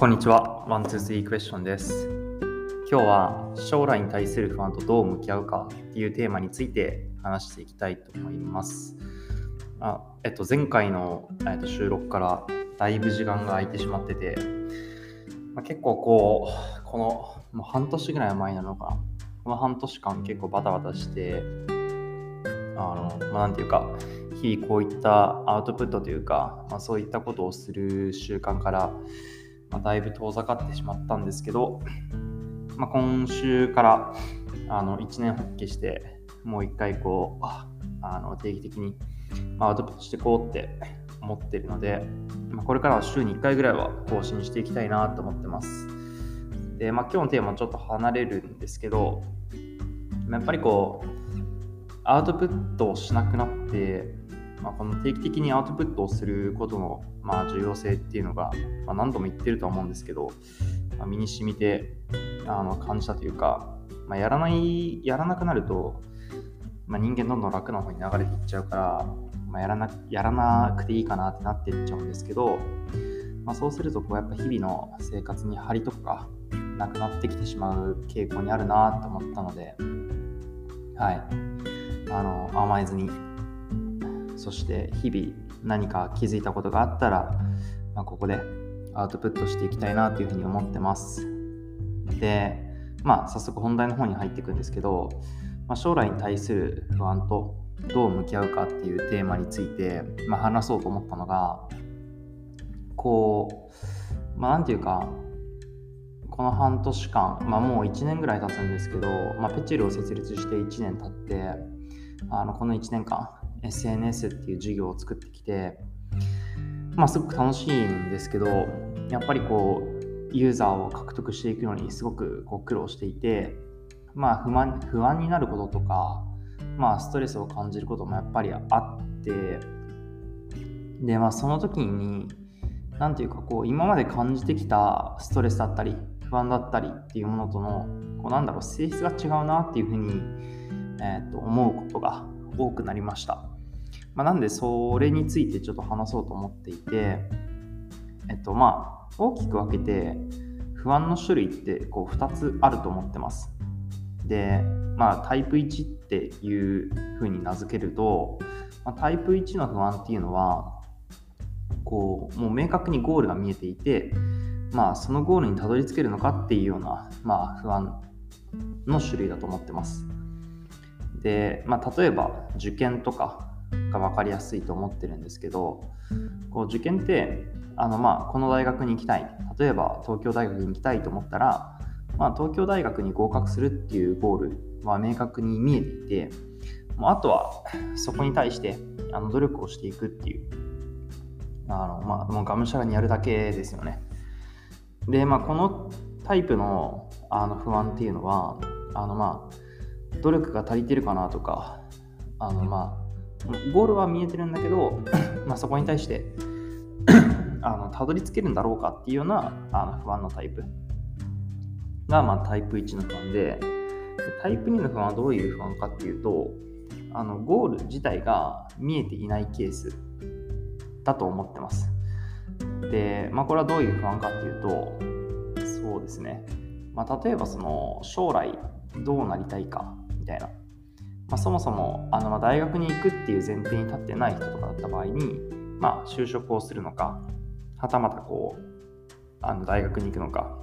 こんにちは。ワン、ツー、スリークエスチョンです。今日は将来に対する不安とどう向き合うかっていうテーマについて話していきたいと思います。あえっと、前回の、えっと、収録からだいぶ時間が空いてしまってて、まあ、結構こう、このもう半年ぐらい前なのかな。この半年間結構バタバタして、あの、まあ、なんていうか、日々こういったアウトプットというか、まあ、そういったことをする習慣から、まあ、だいぶ遠ざかってしまったんですけど、まあ、今週からあの一年発起して、もう一回こう、あの定期的にアウトプットしていこうって思ってるので、まあ、これからは週に1回ぐらいは更新していきたいなと思ってます。で、まあ、今日のテーマちょっと離れるんですけど、やっぱりこう、アウトプットをしなくなって、まあ、この定期的にアウトプットをすることの、まあ、重要性っていうのが、まあ、何度も言ってると思うんですけど、まあ、身に染みてあの感じたというか、まあ、やらない、やらなくなると、まあ、人間どんどん楽な方に流れていっちゃうから、まあ、やらなやらなくていいかなってなっていっちゃうんですけど、まあ、そうするとこうやっぱ日々の生活に張りとかなくなってきてしまう傾向にあるなと思ったので、はい、あの甘えずにそして日々何か気づいたことがあったら、まあ、ここでアウトプットしていきたいなというふうに思ってます。で、まあ早速本題の方に入っていくんですけど、まあ、将来に対する不安とどう向き合うかっていうテーマについて、まあ、話そうと思ったのが、こう、まあなんていうか、この半年間、まあもう1年ぐらい経つんですけど、まあ、ペチルを設立して1年経って、あのこの1年間、SNS っていう授業を作ってきて、まあ、すごく楽しいんですけど、やっぱりこう、ユーザーを獲得していくのにすごくこう苦労していて、まあ不満、不安になることとか、まあ、ストレスを感じることもやっぱりあって、で、まあ、その時に、なんていうか、こう、今まで感じてきたストレスだったり、不安だったりっていうものとの、こう、なんだろう、性質が違うなっていうふうに、えー、と思うことが多くなりました。まあ、なんでそれについてちょっと話そうと思っていて、えっとまあ大きく分けて不安の種類ってこう2つあると思ってます。で、まあタイプ1っていうふうに名付けると、まあ、タイプ1の不安っていうのはこうもう明確にゴールが見えていて、まあそのゴールにたどり着けるのかっていうような、まあ、不安の種類だと思ってます。で、まあ、例えば受験とかが分かりやすいと思ってるんですけどこう受験ってあの、まあ、この大学に行きたい例えば東京大学に行きたいと思ったら、まあ、東京大学に合格するっていうゴールは明確に見えていてもうあとはそこに対してあの努力をしていくっていうあの、まあ、もうがむしゃらにやるだけですよね。で、まあ、このタイプのあの不安っていうのはあのまあ努力が足りてるかなとかあのまあゴールは見えてるんだけど、まあ、そこに対して あのたどり着けるんだろうかっていうようなあの不安のタイプ。が、まあ、タイプ1の不安でタイプ2の不安はどういう不安かっていうとあのゴール自体が見えていないケースだと思ってます。で、まあ、これはどういう不安かっていうとそうですね、まあ、例えばその将来どうなりたいかみたいな、まあ、そもそもあの大学に行くっていう前提に立ってない人とかだった場合に、まあ、就職をするのかはたまたこうあの大学に行くのか、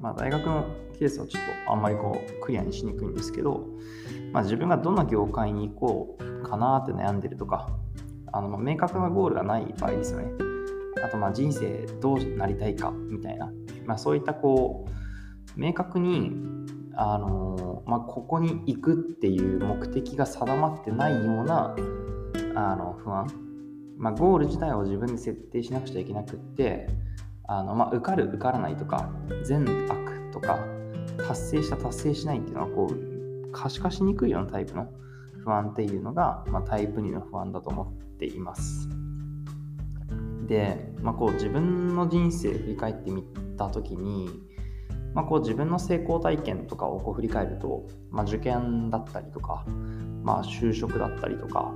まあ、大学のケースはちょっとあんまりこうクリアにしにくいんですけど、まあ、自分がどの業界に行こうかなって悩んでるとかあのま明確なゴールがない場合ですよね。あとまあ人生どうなりたいかみたいな、まあ、そういったこう明確にあのまあ、ここに行くっていう目的が定まってないようなあの不安、まあ、ゴール自体を自分で設定しなくちゃいけなくってあの、まあ、受かる受からないとか善悪とか達成した達成しないっていうのはこう可視化しにくいようなタイプの不安っていうのが、まあ、タイプ2の不安だと思っています。で、まあ、こう自分の人生振り返ってみた時にまあ、こう自分の成功体験とかをこう振り返ると、まあ、受験だったりとか、まあ、就職だったりとか、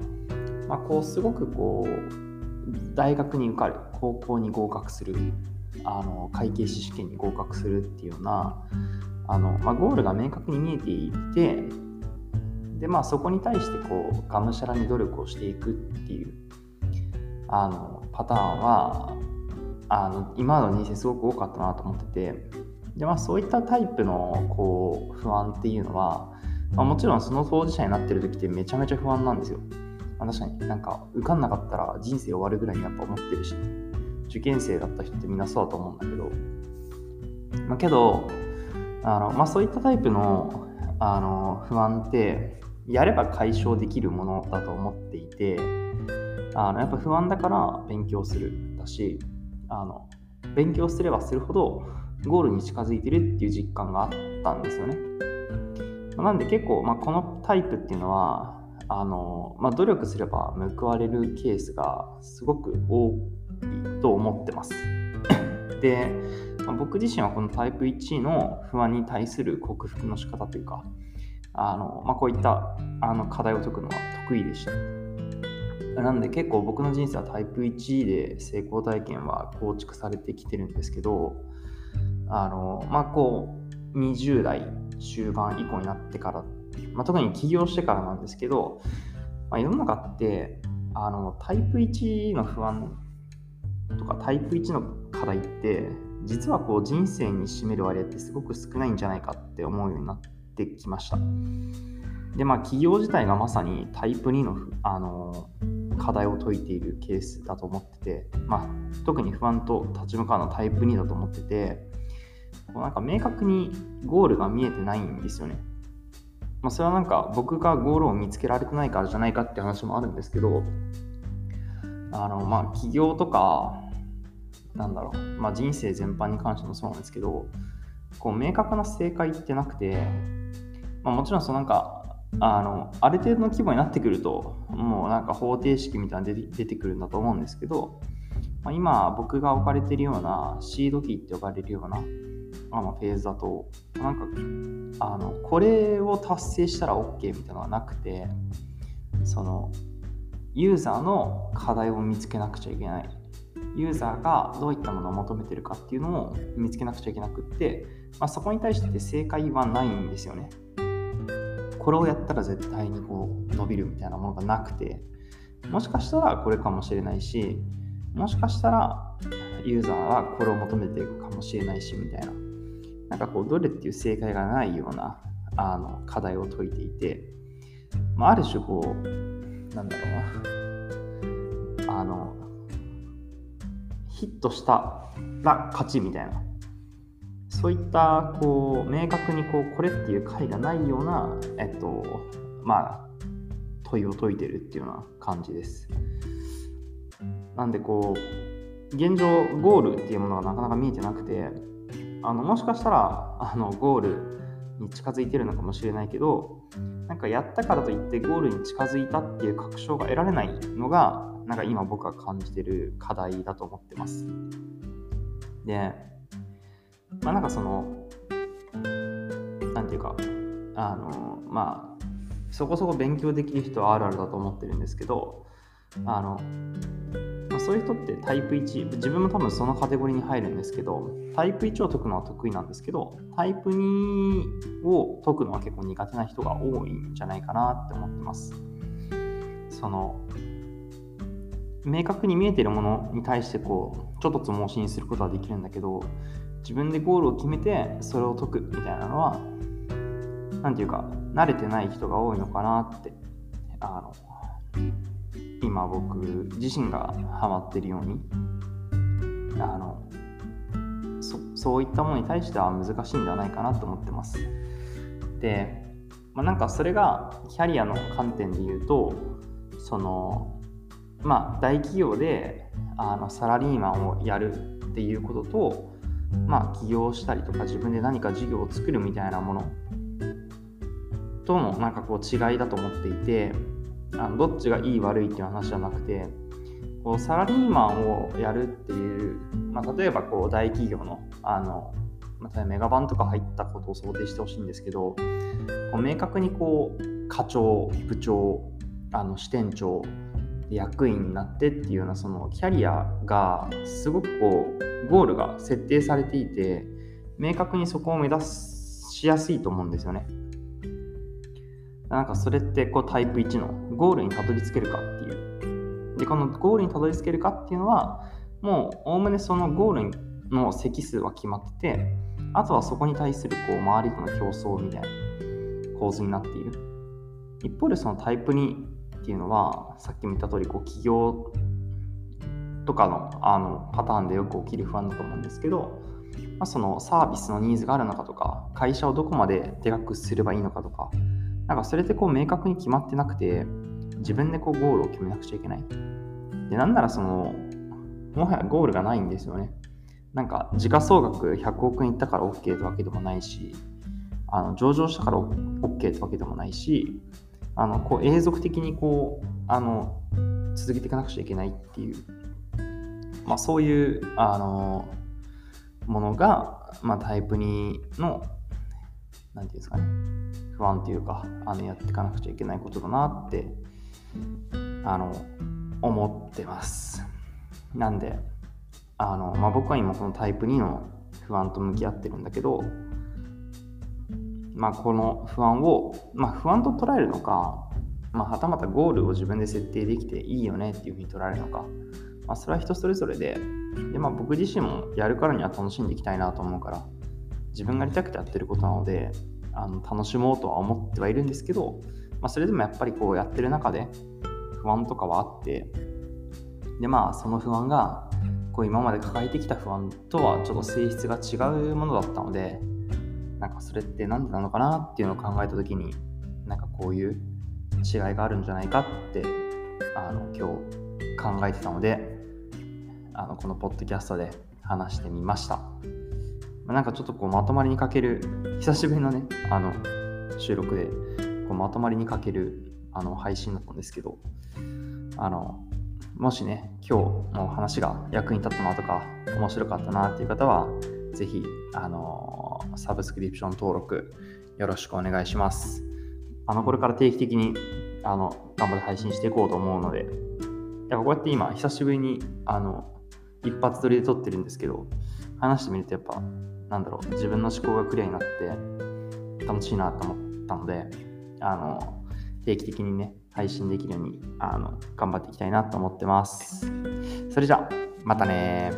まあ、こうすごくこう大学に受かる高校に合格するあの会計士試験に合格するっていうようなあの、まあ、ゴールが明確に見えていてで、まあ、そこに対してこうがむしゃらに努力をしていくっていうあのパターンはあの今の人生すごく多かったなと思っててで、まあ、そういったタイプのこう不安っていうのは、まあ、もちろんその当事者になってる時ってめちゃめちゃ不安なんですよ。まあ、確かになんか受かんなかったら人生終わるぐらいにやっぱ思ってるし受験生だった人ってみんなそうだと思うんだけど、まあ、けどあの、まあ、そういったタイプのあの不安ってやれば解消できるものだと思っていてあのやっぱ不安だから勉強するだしあの勉強すればするほどゴールに近づいてるっていう実感があったんですよね。なんで結構、まあ、このタイプっていうのはあの、まあ、努力すれば報われるケースがすごく多いと思ってます。で、まあ、僕自身はこのタイプ1の不安に対する克服の仕方というかあの、まあ、こういったあの課題を解くのは得意でした。なんで結構僕の人生はタイプ1で成功体験は構築されてきてるんですけど、あの、まあ、こう、20代終盤以降になってから、まあ、特に起業してからなんですけど、まあ、世の中って、あの、タイプ1の不安とかタイプ1の課題って、実はこう人生に占める割合ってすごく少ないんじゃないかって思うようになってきました。で、まあ、企業自体がまさにタイプ2のあの課題を解いているケースだと思ってて、まあ、特に不安と立ち向かうのはタイプ2だと思ってて、こうなんか明確にゴールが見えてないんですよね。まあ、それはなんか僕がゴールを見つけられてないからじゃないかって話もあるんですけど、あのまあ起業とか、なんだろう、まあ、人生全般に関してもそうなんですけど、こう明確な正解ってなくて、まあ、もちろんそのなんかあのある程度の規模になってくるともうなんか方程式みたいなの出てくるんだと思うんですけど、まあ、今僕が置かれてるようなシードキーって呼ばれるようなあのフェーズだとなんかあのこれを達成したら OK みたいなのはなくてそのユーザーの課題を見つけなくちゃいけない。ユーザーがどういったものを求めてるかっていうのを見つけなくちゃいけなくって、まあ、そこに対して正解はないんですよね。これをやったら絶対にこう伸びるみたいなものがなくてもしかしたらこれかもしれないしもしかしたらユーザーはこれを求めていくかもしれないしみたいな。なんかこうどれっていう正解がないようなあの課題を解いていて、まあ、ある種こうなんだろうなあのヒットしたら勝ちみたいなそういったこう明確にこうこれっていう解がないような、えっとまあ、問いを解いてるっていうような感じです。なんでこう現状ゴールっていうものがなかなか見えてなくてあのもしかしたらあのゴールに近づいてるのかもしれないけどなんかやったからといってゴールに近づいたっていう確証が得られないのがなんか今僕が感じてる課題だと思ってます。で、まあなんかその、なんていうか、あの、まあ、そこそこ勉強できる人はあるあるだと思ってるんですけど、あの、そういう人ってタイプ1、自分も多分そのカテゴリーに入るんですけど、タイプ1を解くのは得意なんですけど、タイプ2を解くのは結構苦手な人が多いんじゃないかなって思ってます。その、明確に見えてるものに対してこうちょっとつ盲信することはできるんだけど自分でゴールを決めてそれを解くみたいなのは何ていうか慣れてない人が多いのかなってあの今僕自身がハマってるようにあのそそういったものに対しては難しいんではないかなと思ってます。で、まあ、なんかそれがキャリアの観点で言うとそのまあ、大企業であのサラリーマンをやるっていうことと、まあ、起業したりとか自分で何か事業を作るみたいなものとのなんかこう違いだと思っていてあのどっちがいい悪いっていう話じゃなくてこうサラリーマンをやるっていう、まあ、例えばこう大企業のあの、まあ、メガバンとか入ったことを想定してほしいんですけどこう明確にこう課長部長あの支店長役員になってっていうようなそのキャリアがすごくこうゴールが設定されていて明確にそこを目指しやすいと思うんですよね。なんかそれってこうタイプ1のゴールにたどり着けるかっていう。で、このゴールにたどり着けるかっていうのはもうおおむねそのゴールの席数は決まっててあとはそこに対するこう周りとの競争みたいな構図になっている。一方でそのタイプ2っていうのはさっきも言った通りこう企業とかのあのパターンでよく起きる不安だと思うんですけど、まあ、そのサービスのニーズがあるのかとか会社をどこまででかくすればいいのかとかなんかそれってこう明確に決まってなくて自分でこうゴールを決めなくちゃいけない。でなんならそのもはやゴールがないんですよね。なんか時価総額100億円いったから OK ってわけでもないしあの上場したから OK ってわけでもないしあのこう永続的にこうあの続けていかなくちゃいけないっていう、まあ、そういうあのものが、まあ、タイプ2の何て言うんですかね。不安というかあのやっていかなくちゃいけないことだなってあの思ってます。なんであの、まあ、僕は今このタイプ2の不安と向き合ってるんだけどまあ、この不安を、まあ、不安と捉えるのか、まあ、はたまたゴールを自分で設定できていいよねっていうふうに捉えるのか、まあ、それは人それぞれでで、まあ、僕自身もやるからには楽しんでいきたいなと思うから自分がやりたくてやってることなのであの楽しもうとは思ってはいるんですけど、まあ、それでもやっぱりこうやってる中で不安とかはあってでまあその不安がこう今まで抱えてきた不安とはちょっと性質が違うものだったのでなんかそれって何でなのかなっていうのを考えた時になんかこういう違いがあるんじゃないかってあの今日考えてたのであのこのポッドキャストで話してみました。なんかちょっとこうまとまりにかける久しぶりのねあの収録でこうまとまりにかけるあの配信だったんですけどあのもしね今日の話が役に立ったなとか面白かったなっていう方はぜひ、あの、サブスクリプション登録よろしくお願いします。あの、これから定期的に、あの、頑張って配信していこうと思うので、やっぱこうやって今、久しぶりに、あの、一発撮りで撮ってるんですけど、話してみるとやっぱ、なんだろう、自分の思考がクリアになって、楽しいなと思ったので、あの、定期的にね、配信できるように、あの、頑張っていきたいなと思ってます。それじゃあ、またね